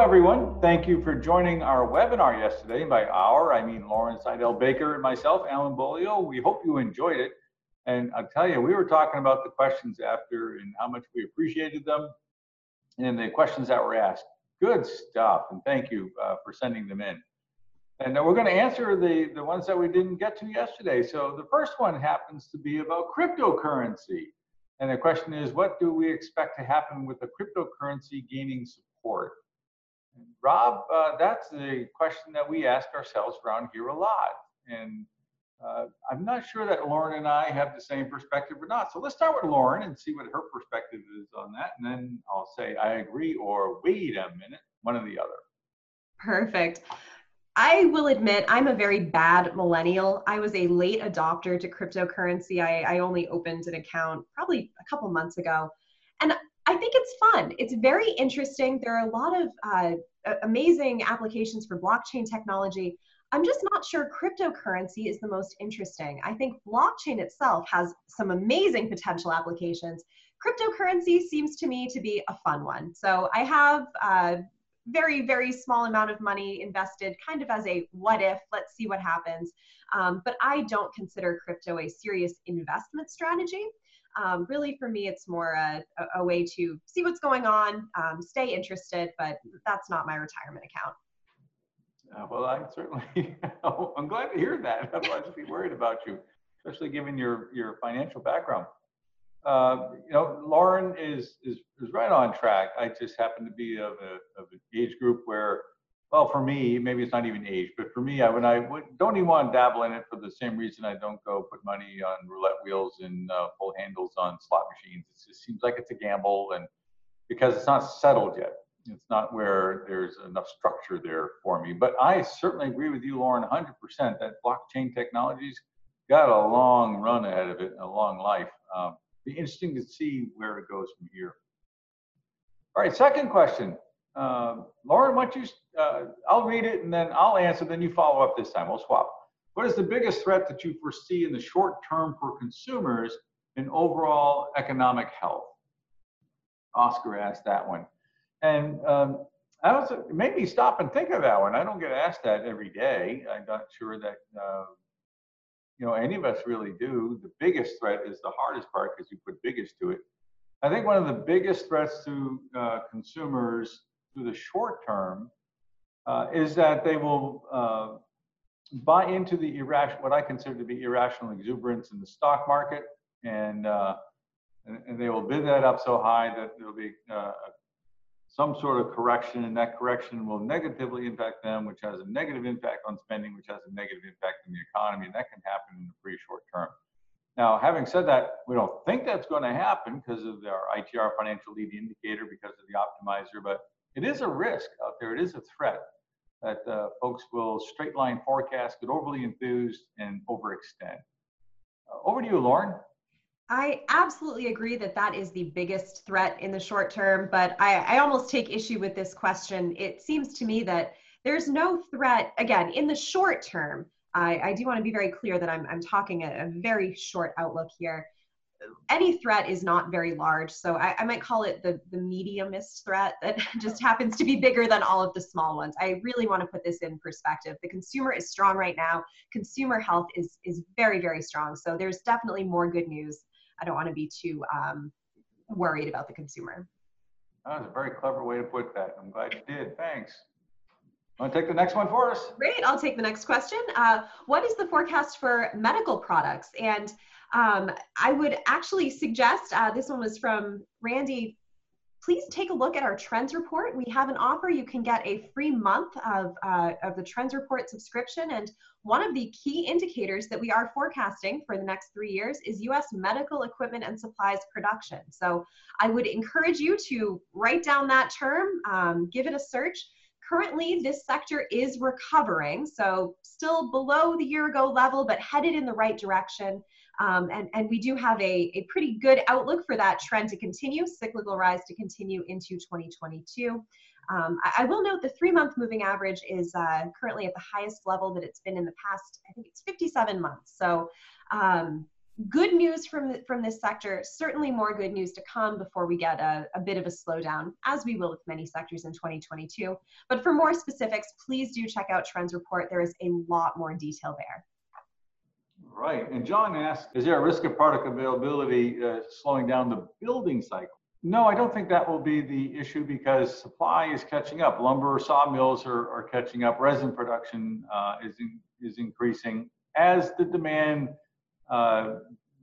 everyone. Thank you for joining our webinar yesterday. By our, I mean Lauren Saidel-Baker and myself, Alan Beaulieu. We hope you enjoyed it. And I'll tell you, we were talking about the questions after and how much we appreciated them and the questions that were asked. Good stuff. And thank you uh, for sending them in. And we're going to answer the, the ones that we didn't get to yesterday. So the first one happens to be about cryptocurrency. And the question is, what do we expect to happen with the cryptocurrency gaining support? Rob, uh, that's the question that we ask ourselves around here a lot. And uh, I'm not sure that Lauren and I have the same perspective or not. So let's start with Lauren and see what her perspective is on that. And then I'll say, I agree, or wait a minute, one or the other. Perfect. I will admit I'm a very bad millennial. I was a late adopter to cryptocurrency. I, I only opened an account probably a couple months ago. And I think it's fun. It's very interesting. There are a lot of uh, amazing applications for blockchain technology. I'm just not sure cryptocurrency is the most interesting. I think blockchain itself has some amazing potential applications. Cryptocurrency seems to me to be a fun one. So I have a very, very small amount of money invested kind of as a what if, let's see what happens. Um, but I don't consider crypto a serious investment strategy. Um, really, for me, it's more a, a, way to see what's going on, um, stay interested, but that's not my retirement account. Uh, well, I'm certainly, I'm glad to hear that. Otherwise, I'd be worried about you, especially given your, your financial background. Uh, you know, Lauren is, is is right on track. I just happen to be of, a, of an age group where, well, for me, maybe it's not even age, but for me, I when I would, don't even want to dabble in it for the same reason I don't go put money on roulette wheels and uh, pull handles on slot machines. It just seems like it's a gamble, and because it's not settled yet, it's not where there's enough structure there for me. But I certainly agree with you, Lauren, 100% that blockchain technologies got a long run ahead of it, and a long life. Um, be interesting to see where it goes from here. All right, second question. Um, Lauren, why don't you, uh, I'll read it and then I'll answer, then you follow up this time. We'll swap. What is the biggest threat that you foresee in the short term for consumers in overall economic health? Oscar asked that one. And um, I was, me stop and think of that one. I don't get asked that every day. I'm not sure that uh, you know any of us really do. The biggest threat is the hardest part because you put biggest to it. I think one of the biggest threats to uh, consumers through the short term uh, is that they will uh, buy into the irrational, what I consider to be irrational exuberance in the stock market, and, uh, and, and they will bid that up so high that there will be uh, some sort of correction, and that correction will negatively impact them, which has a negative impact on spending, which has a negative impact on the economy. And that can happen in the pretty short term. Now, having said that, we don't think that's going to happen because of our ITR financial lead indicator, because of the optimizer, but it is a risk out there. It is a threat that uh, folks will straight line forecast, get overly enthused, and overextend. Uh, over to you, Lauren. I absolutely agree that that is the biggest threat in the short term, but I, I almost take issue with this question. It seems to me that there's no threat, again, in the short term. I, I do want to be very clear that I'm, I'm talking a, a very short outlook here. Any threat is not very large, so I, I might call it the, the mediumist threat that just happens to be bigger than all of the small ones. I really want to put this in perspective. The consumer is strong right now. Consumer health is, is very, very strong. So there's definitely more good news I don't want to be too um, worried about the consumer. That was a very clever way to put that. I'm glad you did. Thanks. Want to take the next one for us? Great. I'll take the next question. Uh, what is the forecast for medical products? And um, I would actually suggest uh, this one was from Randy please take a look at our trends report. We have an offer. You can get a free month of, uh, of the trends report subscription. And one of the key indicators that we are forecasting for the next three years is US medical equipment and supplies production. So I would encourage you to write down that term, um, give it a search. Currently, this sector is recovering, so still below the year ago level, but headed in the right direction. Um, and, and we do have a, a pretty good outlook for that trend to continue, cyclical rise to continue into 2022. Um, I, I, will note the three month moving average is uh, currently at the highest level that it's been in the past, I think it's 57 months. So, um, good news from from this sector. Certainly more good news to come before we get a, a bit of a slowdown, as we will with many sectors in 2022. But for more specifics, please do check out Trends Report. There is a lot more detail there. Right. And John asked, is there a risk of product availability uh, slowing down the building cycle? No, I don't think that will be the issue because supply is catching up. Lumber sawmills are, are catching up. Resin production uh, is, in, is increasing as the demand uh,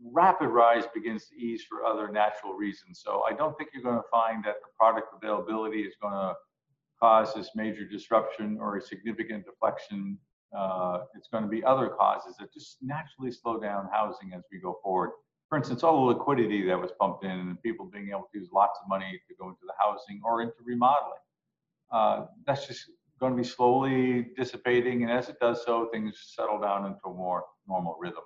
rapid rise begins to ease for other natural reasons. So I don't think you're going to find that the product availability is going to cause this major disruption or a significant deflection. Uh, it's going to be other causes that just naturally slow down housing as we go forward for instance, all the liquidity that was pumped in and people being able to use lots of money to go into the housing or into remodeling. Uh, that's just going to be slowly dissipating. And as it does so, things settle down into a more normal rhythm.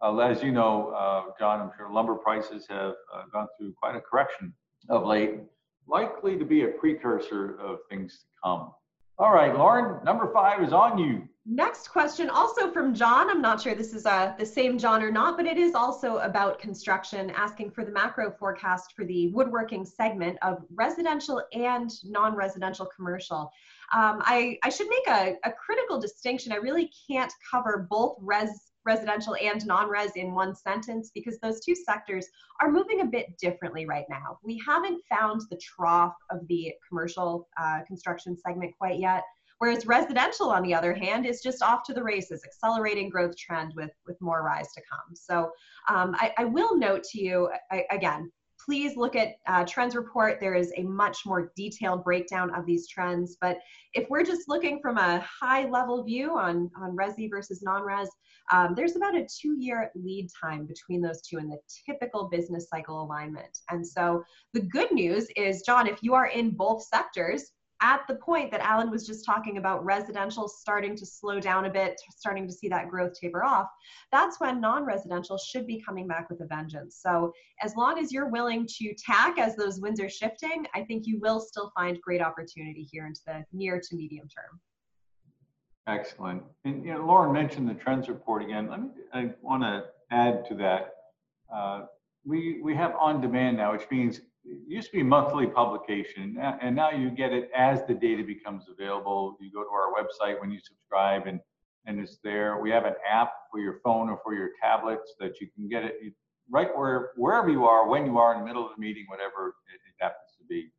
Uh, as you know, uh, John, I'm sure lumber prices have uh, gone through quite a correction of late, likely to be a precursor of things to come. All right, Lauren, number five is on you. Next question, also from John. I'm not sure this is uh, the same John or not, but it is also about construction, asking for the macro forecast for the woodworking segment of residential and non residential commercial. Um, I, I should make a, a critical distinction. I really can't cover both res residential and non-res in one sentence because those two sectors are moving a bit differently right now. We haven't found the trough of the commercial uh, construction segment quite yet. Whereas residential, on the other hand, is just off to the races, accelerating growth trend with, with more rise to come. So um, I, I, will note to you, I, again, please look at uh, trends report. There is a much more detailed breakdown of these trends. But if we're just looking from a high level view on, on resi versus non-res, um, there's about a two year lead time between those two in the typical business cycle alignment. And so the good news is, John, if you are in both sectors, at the point that Alan was just talking about residential starting to slow down a bit, starting to see that growth taper off, that's when non residential should be coming back with a vengeance. So, as long as you're willing to tack as those winds are shifting, I think you will still find great opportunity here into the near to medium term. Excellent. And you know, Lauren mentioned the trends report again. I want to add to that. Uh, we we have on demand now, which means it used to be monthly publication, and now you get it as the data becomes available. You go to our website when you subscribe, and and it's there. We have an app for your phone or for your tablet that you can get it right where wherever you are, when you are in the middle of the meeting, whatever it, it happens to be.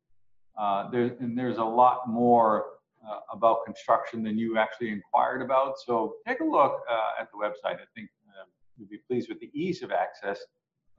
Uh, there, and there's a lot more uh, about construction than you actually inquired about. So take a look uh, at the website. I think uh, you'll be pleased with the ease of access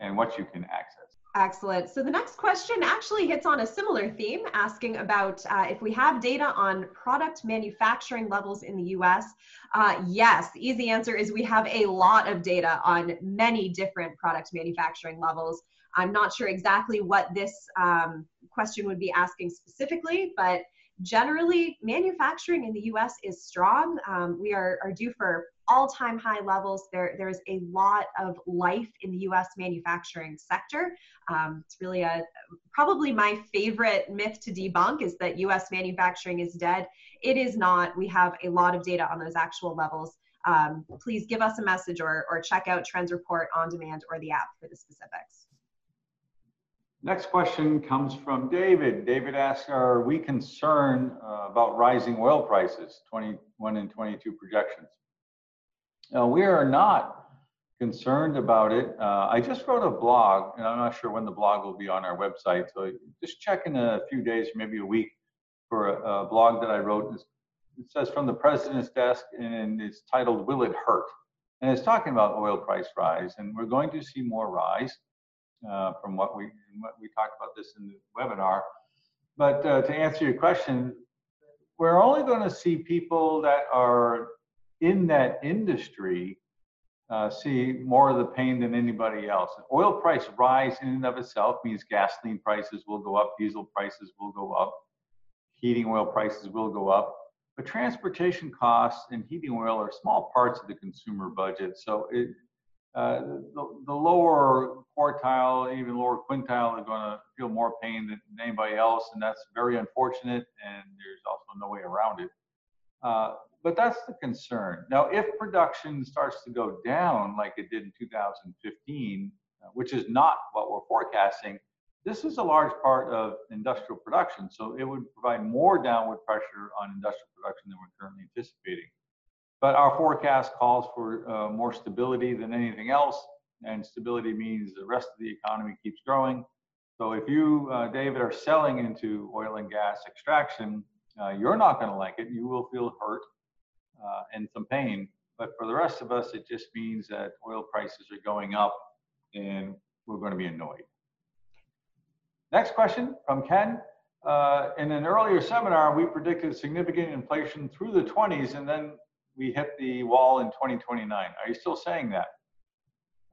and what you can access. Excellent. So the next question actually hits on a similar theme, asking about uh, if we have data on product manufacturing levels in the US. Uh, yes, the easy answer is we have a lot of data on many different product manufacturing levels. I'm not sure exactly what this um, question would be asking specifically, but generally manufacturing in the US is strong. Um, we are, are due for all-time high levels. There, there's a lot of life in the U.S. manufacturing sector. Um, it's really a probably my favorite myth to debunk is that U.S. manufacturing is dead. It is not. We have a lot of data on those actual levels. Um, please give us a message or, or check out Trends Report on demand or the app for the specifics. Next question comes from David. David asks, are we concerned uh, about rising oil prices, 21 and 22 projections? We are not concerned about it. Uh, I just wrote a blog, and I'm not sure when the blog will be on our website. So just check in a few days, maybe a week, for a, a blog that I wrote. It says from the president's desk, and it's titled "Will It Hurt?" And it's talking about oil price rise, and we're going to see more rise uh, from what we what we talked about this in the webinar. But uh, to answer your question, we're only going to see people that are in that industry uh, see more of the pain than anybody else. Oil price rise in and of itself means gasoline prices will go up, diesel prices will go up, heating oil prices will go up. But transportation costs and heating oil are small parts of the consumer budget. So it, uh, the, the, lower quartile, even lower quintile, are going to feel more pain than anybody else, and that's very unfortunate. And there's also no way around it. Uh, but that's the concern. Now, if production starts to go down like it did in 2015, uh, which is not what we're forecasting, this is a large part of industrial production. So it would provide more downward pressure on industrial production than we're currently anticipating. But our forecast calls for uh, more stability than anything else. And stability means the rest of the economy keeps growing. So if you, uh, David, are selling into oil and gas extraction, uh, you're not going to like it. You will feel hurt uh, and some pain. But for the rest of us, it just means that oil prices are going up and we're going to be annoyed. Next question from Ken. Uh, in an earlier seminar, we predicted significant inflation through the 20s and then we hit the wall in 2029. Are you still saying that?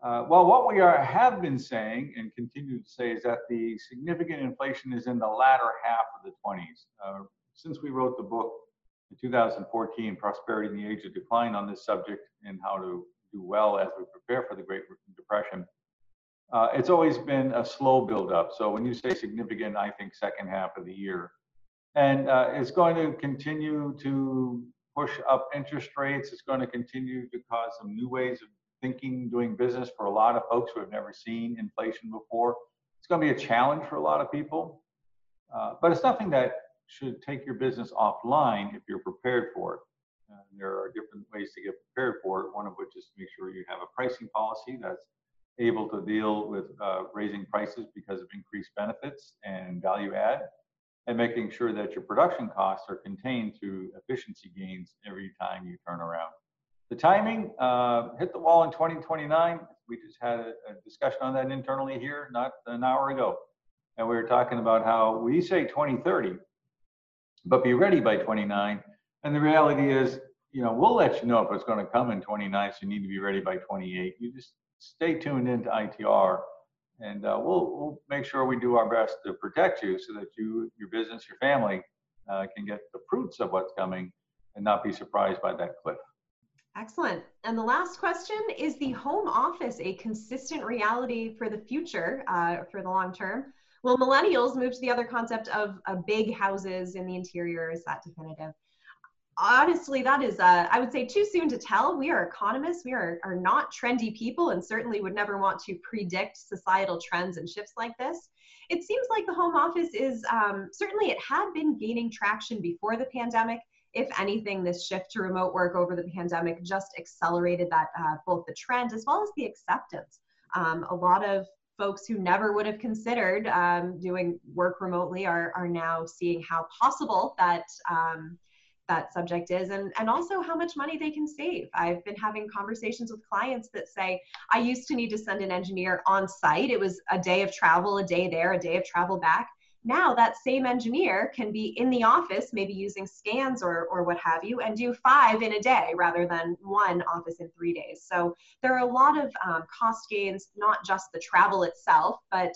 Uh, well, what we are, have been saying and continue to say is that the significant inflation is in the latter half of the 20s. Uh, since we wrote the book in 2014, Prosperity in the Age of Decline, on this subject and how to do well as we prepare for the Great Depression, uh, it's always been a slow build up. So when you say significant, I think second half of the year. And uh, it's going to continue to push up interest rates. It's going to continue to cause some new ways of thinking, doing business for a lot of folks who have never seen inflation before. It's going to be a challenge for a lot of people, uh, but it's nothing that should take your business offline if you're prepared for it. Uh, there are different ways to get prepared for it, one of which is to make sure you have a pricing policy that's able to deal with uh, raising prices because of increased benefits and value add, and making sure that your production costs are contained through efficiency gains every time you turn around. The timing, uh, hit the wall in 2029. We just had a, a, discussion on that internally here not an hour ago. And we were talking about how we say 2030, but be ready by 29. And the reality is, you know, we'll let you know if it's going to come in 29, so you need to be ready by 28. You just stay tuned into ITR and uh, we'll, we'll make sure we do our best to protect you so that you, your business, your family uh, can get the fruits of what's coming and not be surprised by that cliff. Excellent. And the last question is the home office a consistent reality for the future, uh, for the long term? Will millennials move to the other concept of uh, big houses in the interior? Is that definitive? Honestly, that is, uh, I would say, too soon to tell. We are economists. We are, are not trendy people and certainly would never want to predict societal trends and shifts like this. It seems like the home office is um, certainly, it had been gaining traction before the pandemic if anything, this shift to remote work over the pandemic just accelerated that uh, both the trend as well as the acceptance. Um, a lot of folks who never would have considered um, doing work remotely are, are now seeing how possible that um, that subject is and, and also how much money they can save. I've been having conversations with clients that say, I used to need to send an engineer on site. It was a day of travel, a day there, a day of travel back. Now that same engineer can be in the office, maybe using scans or, or what have you, and do five in a day rather than one office in three days. So there are a lot of um, cost gains, not just the travel itself, but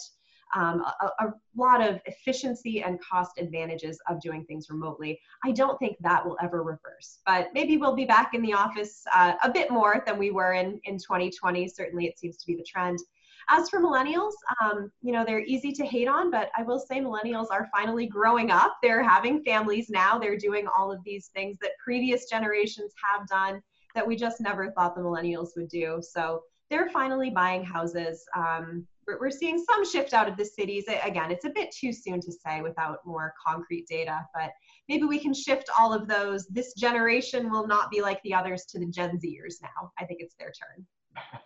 um, a, a, lot of efficiency and cost advantages of doing things remotely. I don't think that will ever reverse, but maybe we'll be back in the office uh, a bit more than we were in, in 2020. Certainly, it seems to be the trend. As for millennials, um, you know, they're easy to hate on, but I will say millennials are finally growing up. They're having families now. They're doing all of these things that previous generations have done that we just never thought the millennials would do. So they're finally buying houses. Um, we're, we're seeing some shift out of the cities. Again, it's a bit too soon to say without more concrete data, but maybe we can shift all of those. This generation will not be like the others to the Gen Zers now. I think it's their turn.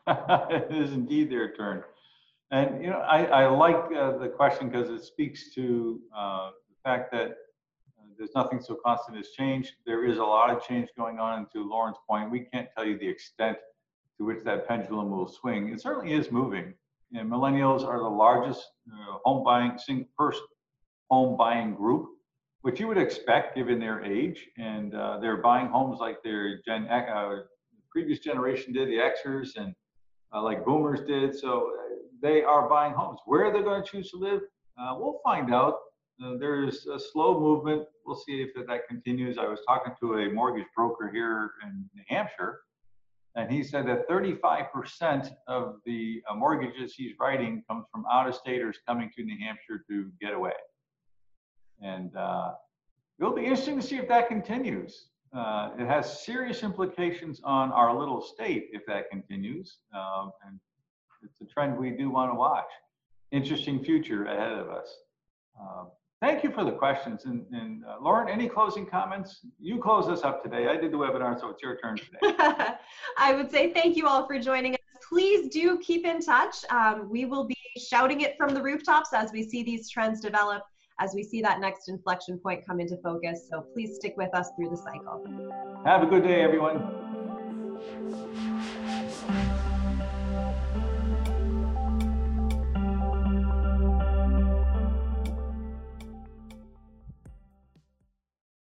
It is indeed their turn. And you know, I, I like uh, the question because it speaks to uh, the fact that uh, there's nothing so constant as change. There is a lot of change going on. And to Lauren's point, we can't tell you the extent to which that pendulum will swing. It certainly is moving. And millennials are the largest uh, home buying, first home buying group, which you would expect given their age. And uh, they're buying homes like their Gen uh, previous generation did, the Xers, and uh, like boomers did. So uh, they are buying homes. Where they're going to choose to live, uh, we'll find out. Uh, there's a slow movement. We'll see if that continues. I was talking to a mortgage broker here in New Hampshire, and he said that 35% of the uh, mortgages he's writing comes from out-of-staters coming to New Hampshire to get away. And uh, it'll be interesting to see if that continues. Uh, it has serious implications on our little state if that continues. Um, and it's a trend we do want to watch. Interesting future ahead of us. Uh, thank you for the questions. And, and uh, Lauren, any closing comments? You close us up today. I did the webinar, so it's your turn today. I would say thank you all for joining us. Please do keep in touch. Um, we will be shouting it from the rooftops as we see these trends develop, as we see that next inflection point come into focus. So please stick with us through the cycle. Have a good day, everyone.